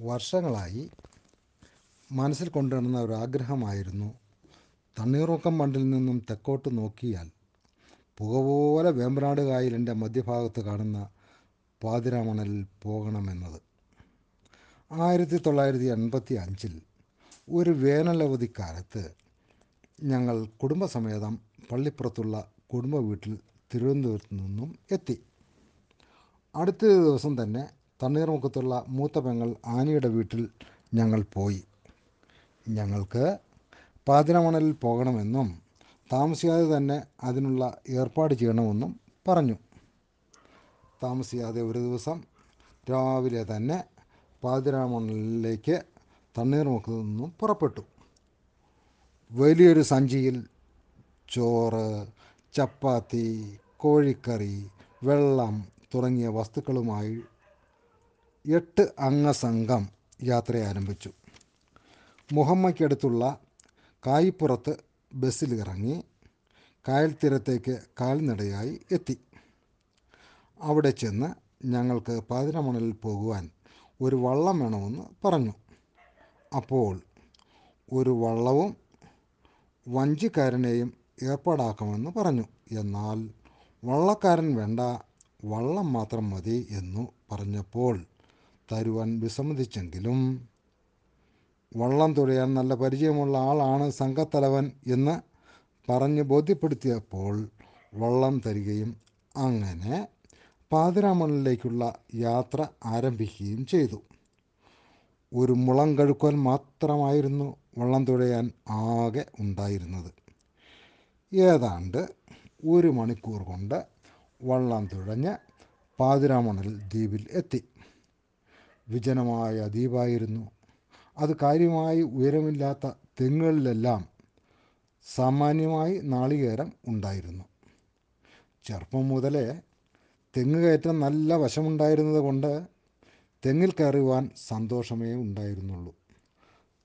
വർഷങ്ങളായി മനസ്സിൽ കൊണ്ടുവരുന്ന ഒരു ആഗ്രഹമായിരുന്നു. തണ്ണീർമുക്കം ബണ്ടിൽ നിന്നും തെക്കോട്ട് നോക്കിയാൽ പുക പോലെ വേമ്പനാട് കായലിന്റെ മധ്യഭാഗത്ത് കാണുന്ന പാതിരാമണലിൽ പോകണമെന്നത്. ആയിരത്തി തൊള്ളായിരത്തി എൺപത്തി അഞ്ചിൽ ഒരു വേനലവധിക്കാലത്ത് ഞങ്ങൾ കുടുംബസമേതം പള്ളിപ്പുറത്തുള്ള കുടുംബ വീട്ടിൽ തിരുവനന്തപുരത്ത് നിന്നും എത്തി. അടുത്ത ദിവസം തന്നെ തണ്ണീർമുക്കത്തുള്ള മൂത്ത പെങ്ങൾ ആനിയുടെ വീട്ടിൽ ഞങ്ങൾ പോയി. ഞങ്ങൾക്ക് പാതിരമണലിൽ പോകണമെന്നും താമസിയാതെ തന്നെ അതിനുള്ള ഏർപ്പാട് ചെയ്യണമെന്നും പറഞ്ഞു. താമസിയാതെ ഒരു ദിവസം രാവിലെ തന്നെ പാതിരാമണലിലേക്ക് തണ്ണീർമുക്കത്ത് നിന്നും പുറപ്പെട്ടു. വലിയൊരു സഞ്ചിയിൽ ചോറ് ചപ്പാത്തി കോഴിക്കറി വെള്ളം തുടങ്ങിയ വസ്തുക്കളുമായി എട്ട് അംഗ സംഘം യാത്ര ആരംഭിച്ചു. മുഹമ്മയ്ക്കടുത്തുള്ള കായിപ്പുറത്ത് ബസ്സിൽ ഇറങ്ങി കായൽ തീരത്തേക്ക് കാൽനടയായി എത്തി. അവിടെ ചെന്ന് ഞങ്ങൾക്ക് പാതിരമണലിൽ പോകുവാൻ ഒരു വള്ളം വേണമെന്ന് പറഞ്ഞു. അപ്പോൾ ഒരു വള്ളവും വഞ്ചിക്കാരനെയും ഏർപ്പാടാക്കുമെന്ന് പറഞ്ഞു. എന്നാൽ വള്ളക്കാരൻ വേണ്ട വള്ളം മാത്രം മതി എന്നു പറഞ്ഞപ്പോൾ തരുവാൻ വിസമ്മതിച്ചെങ്കിലും വള്ളം തുഴയാൻ നല്ല പരിചയമുള്ള ആളാണ് സംഘത്തലവൻ എന്ന് പറഞ്ഞ് ബോധ്യപ്പെടുത്തിയപ്പോൾ വള്ളം തരികയും അങ്ങനെ പാതിരാമണിലേക്കുള്ള യാത്ര ആരംഭിക്കുകയും ചെയ്തു. ഒരു മുളം കഴുക്കോൽ മാത്രമായിരുന്നു വള്ളം തുഴയാൻ ആകെ ഉണ്ടായിരുന്നത്. ഏതാണ്ട് ഒരു മണിക്കൂർ കൊണ്ട് വള്ളം തുഴഞ്ഞ് പാതിരാമണൽ ദ്വീപിൽ എത്തി. വിജനമായ ദ്വീപായിരുന്നു. അത് കാര്യമായി ഉയരമില്ലാത്ത തെങ്ങുകളിലെല്ലാം സാമാന്യമായി നാളികേരം ഉണ്ടായിരുന്നു. ചെറുപ്പം മുതലേ തെങ്ങ് കയറ്റം നല്ല വശമുണ്ടായിരുന്നത് കൊണ്ട് തെങ്ങിൽ കയറുവാൻ സന്തോഷമേ ഉണ്ടായിരുന്നുള്ളൂ.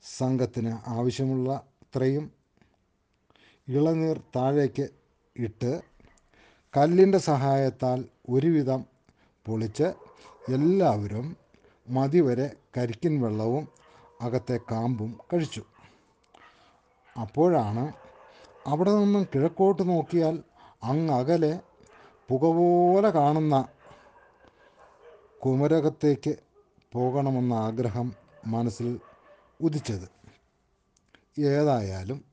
സംഘത്തിന് ആവശ്യമുള്ള അത്രയും ഇളനീർ താഴേക്ക് ഇട്ട് കല്ലിന്റെ സഹായത്താൽ ഒരുവിധം പൊളിച്ച് എല്ലാവരും മതിവരെ കരിക്കിൻ വെള്ളവും അകത്തെ കാമ്പും കഴിച്ചു. അപ്പോഴാണ് അവിടെ നിന്നും കിഴക്കോട്ട് നോക്കിയാൽ അങ്ങകലെ പുക പോലെ കാണുന്ന കുമരകത്തേക്ക് പോകണമെന്ന ആഗ്രഹം മനസ്സിൽ ഉദിച്ചത്. ഏതായാലും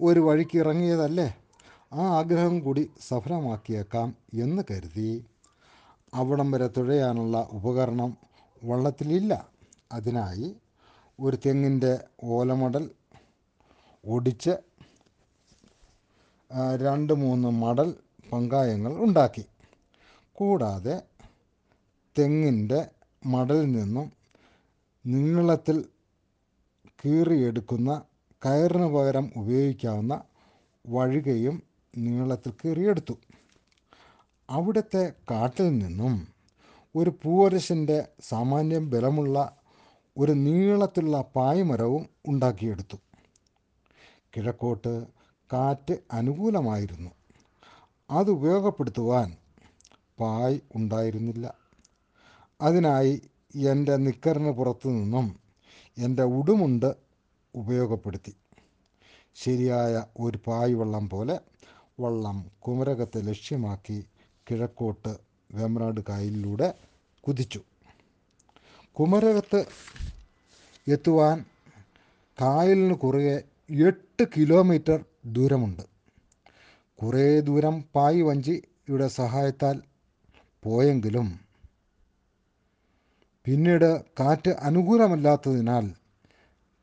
ഒരു വഴിക്ക് ഇറങ്ങിയതല്ലേ? ആ ആഗ്രഹം കൂടി സഫലമാക്കിയേക്കാം എന്ന് കരുതി അവിടം വരെ തുഴയാനുള്ള ഉപകരണം വള്ളത്തിലില്ല. അതിനായി ഒരു തെങ്ങിന്റെ ഓലമടൽ ഒടിച്ച് രണ്ട് മൂന്ന് മടൽ പങ്കായങ്ങൾ ഉണ്ടാക്കി. കൂടാതെ തെങ്ങിന്റെ മടലിൽ നിന്നും നീളത്തിൽ കീറിയെടുക്കുന്ന കയറിന് പകരം ഉപയോഗിക്കാവുന്ന വഴുകയും നീളത്തിൽ കീറിയെടുത്തു. അവിടുത്തെ കാട്ടിൽ നിന്നും ഒരു പൂവരശന്റെ സാമാന്യം ബലമുള്ള ഒരു നീളത്തിലുള്ള പായ്മരവും ഉണ്ടാക്കിയെടുത്തു. കിഴക്കോട്ട് കാറ്റ് അനുകൂലമായിരുന്നു. അത് ഉപയോഗപ്പെടുത്തുവാൻ പായ് ഉണ്ടായിരുന്നില്ല. അതിനായി എന്റെ നിക്കറിന് പുറത്തു നിന്നും എന്റെ ഉടുമുണ്ട് ഉപയോഗപ്പെടുത്തി. ശരിയായ ഒരു പായ് വള്ളം പോലെ വള്ളം കുമരകത്തെ ലക്ഷ്യമാക്കി കിഴക്കോട്ട് വേമ്പനാട് കായലിലൂടെ കുതിച്ചു. കുമരകത്ത് എത്തുവാൻ കായലിന് കുറേ എട്ട് കിലോമീറ്റർ ദൂരമുണ്ട്. കുറേ ദൂരം പായ് വഞ്ചിയുടെ സഹായത്താൽ പോയെങ്കിലും പിന്നീട് കാറ്റ് അനുകൂലമല്ലാത്തതിനാൽ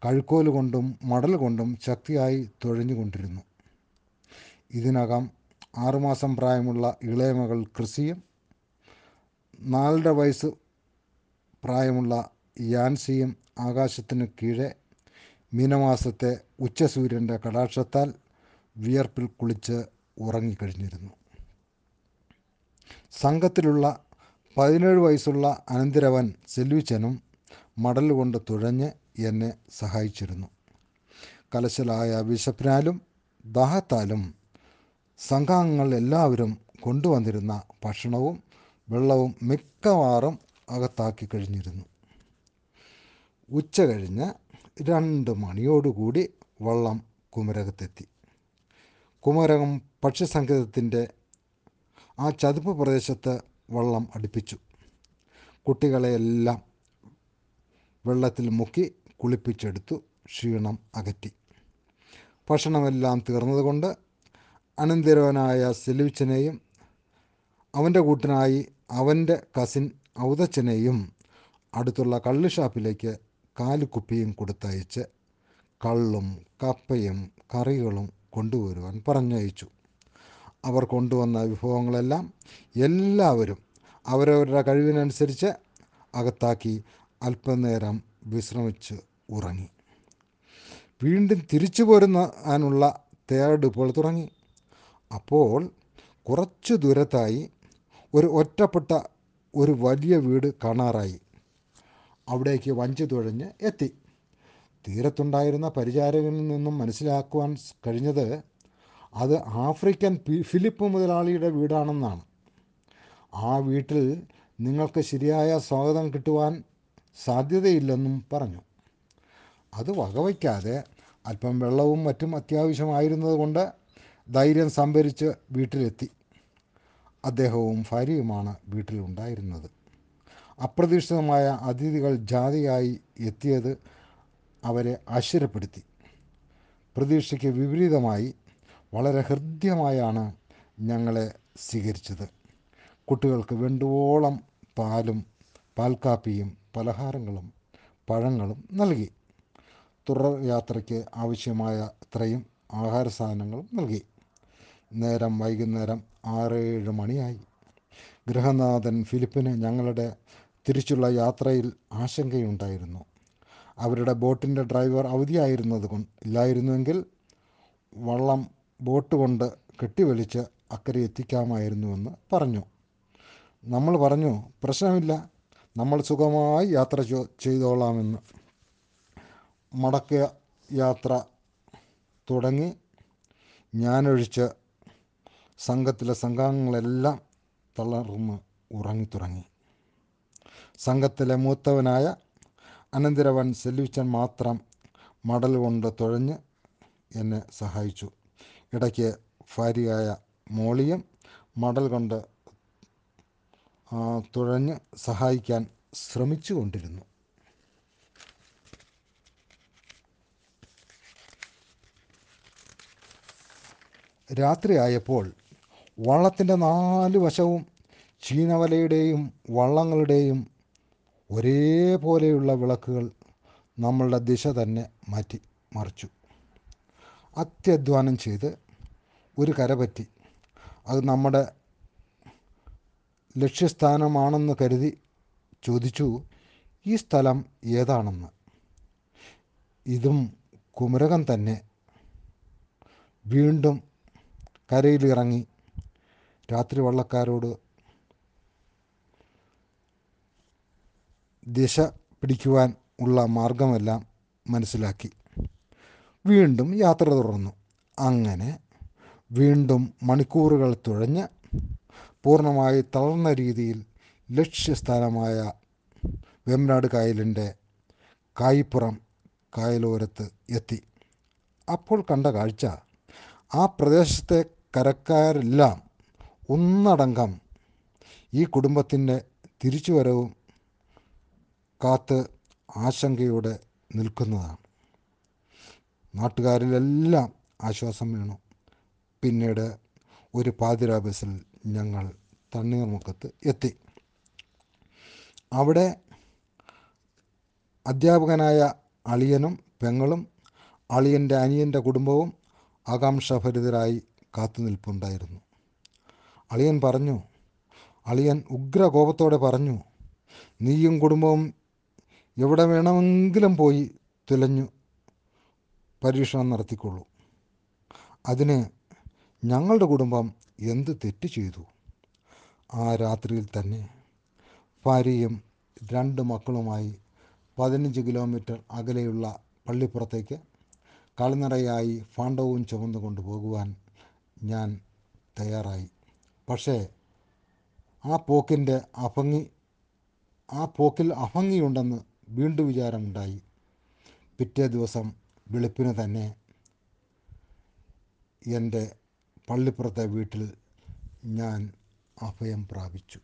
കഴുക്കോൽ കൊണ്ടും മടൽ കൊണ്ടും ശക്തിയായി തുഴഞ്ഞുകൊണ്ടിരുന്നു ഇതിനകം ആറുമാസം പ്രായമുള്ള ഇളയമകൾ കൃഷിയും നാലര വയസ്സ് പ്രായമുള്ള യാൻസിയും ആകാശത്തിനു കീഴെ മീനമാസത്തെ ഉച്ചസൂര്യന്റെ കടാക്ഷത്താൽ വിയർപ്പിൽ കുളിച്ച് ഉറങ്ങിക്കഴിഞ്ഞിരുന്നു. സംഘത്തിലുള്ള പതിനേഴ് വയസ്സുള്ള അനന്തിരവൻ സെൽവിച്ചനും മടൽ കൊണ്ട് തുഴഞ്ഞ് എന്നെ സഹായിച്ചിരുന്നു. കലശലായ വിശപ്പിനാലും ദാഹത്താലും സംഘാംഗങ്ങൾ എല്ലാവരും കൊണ്ടുവന്നിരുന്ന ഭക്ഷണവും വെള്ളവും മിക്കവാറും അകത്താക്കി കഴിഞ്ഞിരുന്നു. ഉച്ച കഴിഞ്ഞ് രണ്ട് മണിയോടുകൂടി വള്ളം കുമരകത്തെത്തി. കുമരകം പക്ഷിസങ്കേതത്തിന്റെ ആ ചതുപ്പ് പ്രദേശത്ത് വള്ളം അടുപ്പിച്ചു. കുട്ടികളെയെല്ലാം വെള്ളത്തിൽ മുക്കി കുളിപ്പിച്ചെടുത്തു ക്ഷീണം അകറ്റി. ഭക്ഷണമെല്ലാം തീർന്നതുകൊണ്ട് അനന്തരവനായ സെലിവിച്ചനെയും അവന്റെ കൂട്ടിനായി അവന്റെ കസിൻ ഔതച്ചനെയും അടുത്തുള്ള കള്ള് ഷാപ്പിലേക്ക് കാലുകുപ്പിയും കൊടുത്തയച്ച് കള്ളും കപ്പയും കറികളും കൊണ്ടുവരുവാൻ പറഞ്ഞയച്ചു. അവർ കൊണ്ടുവന്ന വിഭവങ്ങളെല്ലാം എല്ലാവരും അവരവരുടെ കഴിവിനനുസരിച്ച് അകത്താക്കി അല്പനേരം വിശ്രമിച്ച് ഉറങ്ങി. വീണ്ടും തിരിച്ചു പോരുന്നതിനുള്ള തയ്യാറെടുപ്പുകൾ തുടങ്ങി. അപ്പോൾ കുറച്ചു ദൂരത്തായി ഒരു ഒറ്റപ്പെട്ട ഒരു വലിയ വീട് കാണാറായി. അവിടേക്ക് വഞ്ചി തുഴഞ്ഞ് എത്തി. തീരത്തുണ്ടായിരുന്ന പരിചാരകനിൽ നിന്നും മനസ്സിലാക്കുവാൻ കഴിഞ്ഞത് അത് ആഫ്രിക്കൻ ഫിലിപ്പ് മുതലാളിയുടെ വീടാണെന്നാണ്. ആ വീട്ടിൽ നിങ്ങൾക്ക് ശരിയായ സ്വാഗതം കിട്ടുവാൻ സാധ്യതയില്ലെന്നും പറഞ്ഞു. അത് വകവയ്ക്കാതെ അല്പം വെള്ളവും മറ്റും അത്യാവശ്യമായിരുന്നതുകൊണ്ട് ധൈര്യം സംഭരിച്ച് വീട്ടിലെത്തി. അദ്ദേഹവും ഭാര്യയുമാണ് വീട്ടിലുണ്ടായിരുന്നത്. അപ്രതീക്ഷിതമായ അതിഥികൾ ജാതിയായി എത്തിയത് അവരെ ആശ്ചര്യപ്പെടുത്തി. പ്രതീക്ഷയ്ക്ക് വിപരീതമായി വളരെ ഹൃദ്യമായാണ് ഞങ്ങളെ സ്വീകരിച്ചത്. കുട്ടികൾക്ക് വേണ്ടുവോളം പാലും പാൽക്കാപ്പിയും പലഹാരങ്ങളും പഴങ്ങളും നൽകി. തുടർ യാത്രയ്ക്ക് ആവശ്യമായ അത്രയും ആഹാര സാധനങ്ങളും നൽകി. നേരം വൈകുന്നേരം ആറ് ഏഴ് മണിയായി. ഗൃഹനാഥൻ ഫിലിപ്പിന് ഞങ്ങളുടെ തിരിച്ചുള്ള യാത്രയിൽ ആശങ്കയുണ്ടായിരുന്നു. അവരുടെ ബോട്ടിന്റെ ഡ്രൈവർ അവധിയായിരുന്നത് കൊണ്ട് ഇല്ലായിരുന്നുവെങ്കിൽ വള്ളം ബോട്ട് കൊണ്ട് കെട്ടിവലിച്ച് അക്കരെ എത്തിക്കാമായിരുന്നുവെന്ന് പറഞ്ഞു. നമ്മൾ പറഞ്ഞു പ്രശ്നമില്ല നമ്മൾ സുഖമായി യാത്ര ചെയ്തോളാമെന്ന്. മടക്ക യാത്ര തുടങ്ങി. ഞാനൊഴിച്ച് സംഘത്തിലെ സംഘാംഗങ്ങളെല്ലാം തളർന്ന് ഉറങ്ങിത്തുടങ്ങി സംഘത്തിലെ മൂത്തവനായ അനന്തരവൻ സെല്യൂച്ചൻ മാത്രം മടൽ കൊണ്ട് തുഴഞ്ഞ് എന്നെ സഹായിച്ചു. ഇടയ്ക്ക് ഭാര്യയായ മോളിയും മടൽ കൊണ്ട് തുഴഞ്ഞ് സഹായിക്കാൻ ശ്രമിച്ചുകൊണ്ടിരുന്നു രാത്രിയായപ്പോൾ വള്ളത്തിന്റെ നാല് വശവും ചീനവലയുടെയും വള്ളങ്ങളുടെയും ഒരേപോലെയുള്ള വിളക്കുകൾ നമ്മളുടെ ദിശ തന്നെ മാറ്റി മറിച്ചു. അത്യധ്വാനം ചെയ്ത് ഒരു കരപറ്റി അത് നമ്മുടെ ലക്ഷ്യസ്ഥാനമാണെന്ന് കരുതി ചോദിച്ചു ഈ സ്ഥലം ഏതാണെന്ന്? ഇതും കുമരകം തന്നെ വീണ്ടും കരയിലിറങ്ങി രാത്രി വള്ളക്കാരോട് ദിശ പിടിക്കുവാൻ ഉള്ള മാർഗമെല്ലാം മനസ്സിലാക്കി. വീണ്ടും യാത്ര തുടർന്നു. അങ്ങനെ വീണ്ടും മണിക്കൂറുകൾ തുഴഞ്ഞ് പൂർണമായി തളർന്ന രീതിയിൽ ലക്ഷ്യസ്ഥാനമായ വേമ്പനാട് കായലിന്റെ കായിപ്പുറം കായലോരത്ത് എത്തി. അപ്പോൾ കണ്ട കാഴ്ച ആ പ്രദേശത്തെ കരക്കാരെല്ലാം ഒന്നടങ്കം ഈ കുടുംബത്തിന്റെ തിരിച്ചുവരവും കാത്ത് ആശങ്കയോടെ നിൽക്കുന്നതാണ്. നാട്ടുകാരിലെല്ലാം ആശ്വാസം വേണം. പിന്നീട് ഒരു പാതിരാ ബസ്സിൽ ഞങ്ങൾ തണ്ണീർമുക്കത്ത് എത്തി. അവിടെ അധ്യാപകനായ അളിയനും പെങ്ങളും അളിയന്റെ അനിയന്റെ കുടുംബവും ആകാംക്ഷഭരിതരായി കാത്തുനിൽപ്പുണ്ടായിരുന്നു. അളിയൻ പറഞ്ഞു അളിയൻ ഉഗ്രകോപത്തോടെ പറഞ്ഞു നീയും കുടുംബവും എവിടെ വേണമെങ്കിലും പോയി തുലഞ്ഞു പരീക്ഷണം നടത്തിക്കൊള്ളൂ. അതിന് ഞങ്ങളുടെ കുടുംബം എന്ത് തെറ്റ് ചെയ്തു? ആ രാത്രിയിൽ തന്നെ ഭാര്യയും രണ്ട് മക്കളുമായി പതിനഞ്ച് കിലോമീറ്റർ അകലെയുള്ള പള്ളിപ്പുറത്തേക്ക് കളിനടയായി ഫാണ്ടവും ചുമന്നു കൊണ്ടുപോകുവാൻ ഞാൻ തയ്യാറായി. പക്ഷേ ആ പോക്കിന്റെ അഭംഗി ആ പോക്കിൽ അഭംഗിയുണ്ടെന്ന് വീണ്ടും വിചാരമുണ്ടായി. പിറ്റേ ദിവസം വെളുപ്പിന് തന്നെ എന്റെ പള്ളിപ്പുറത്തെ വീട്ടിൽ ഞാൻ അഭയം പ്രാപിച്ചു.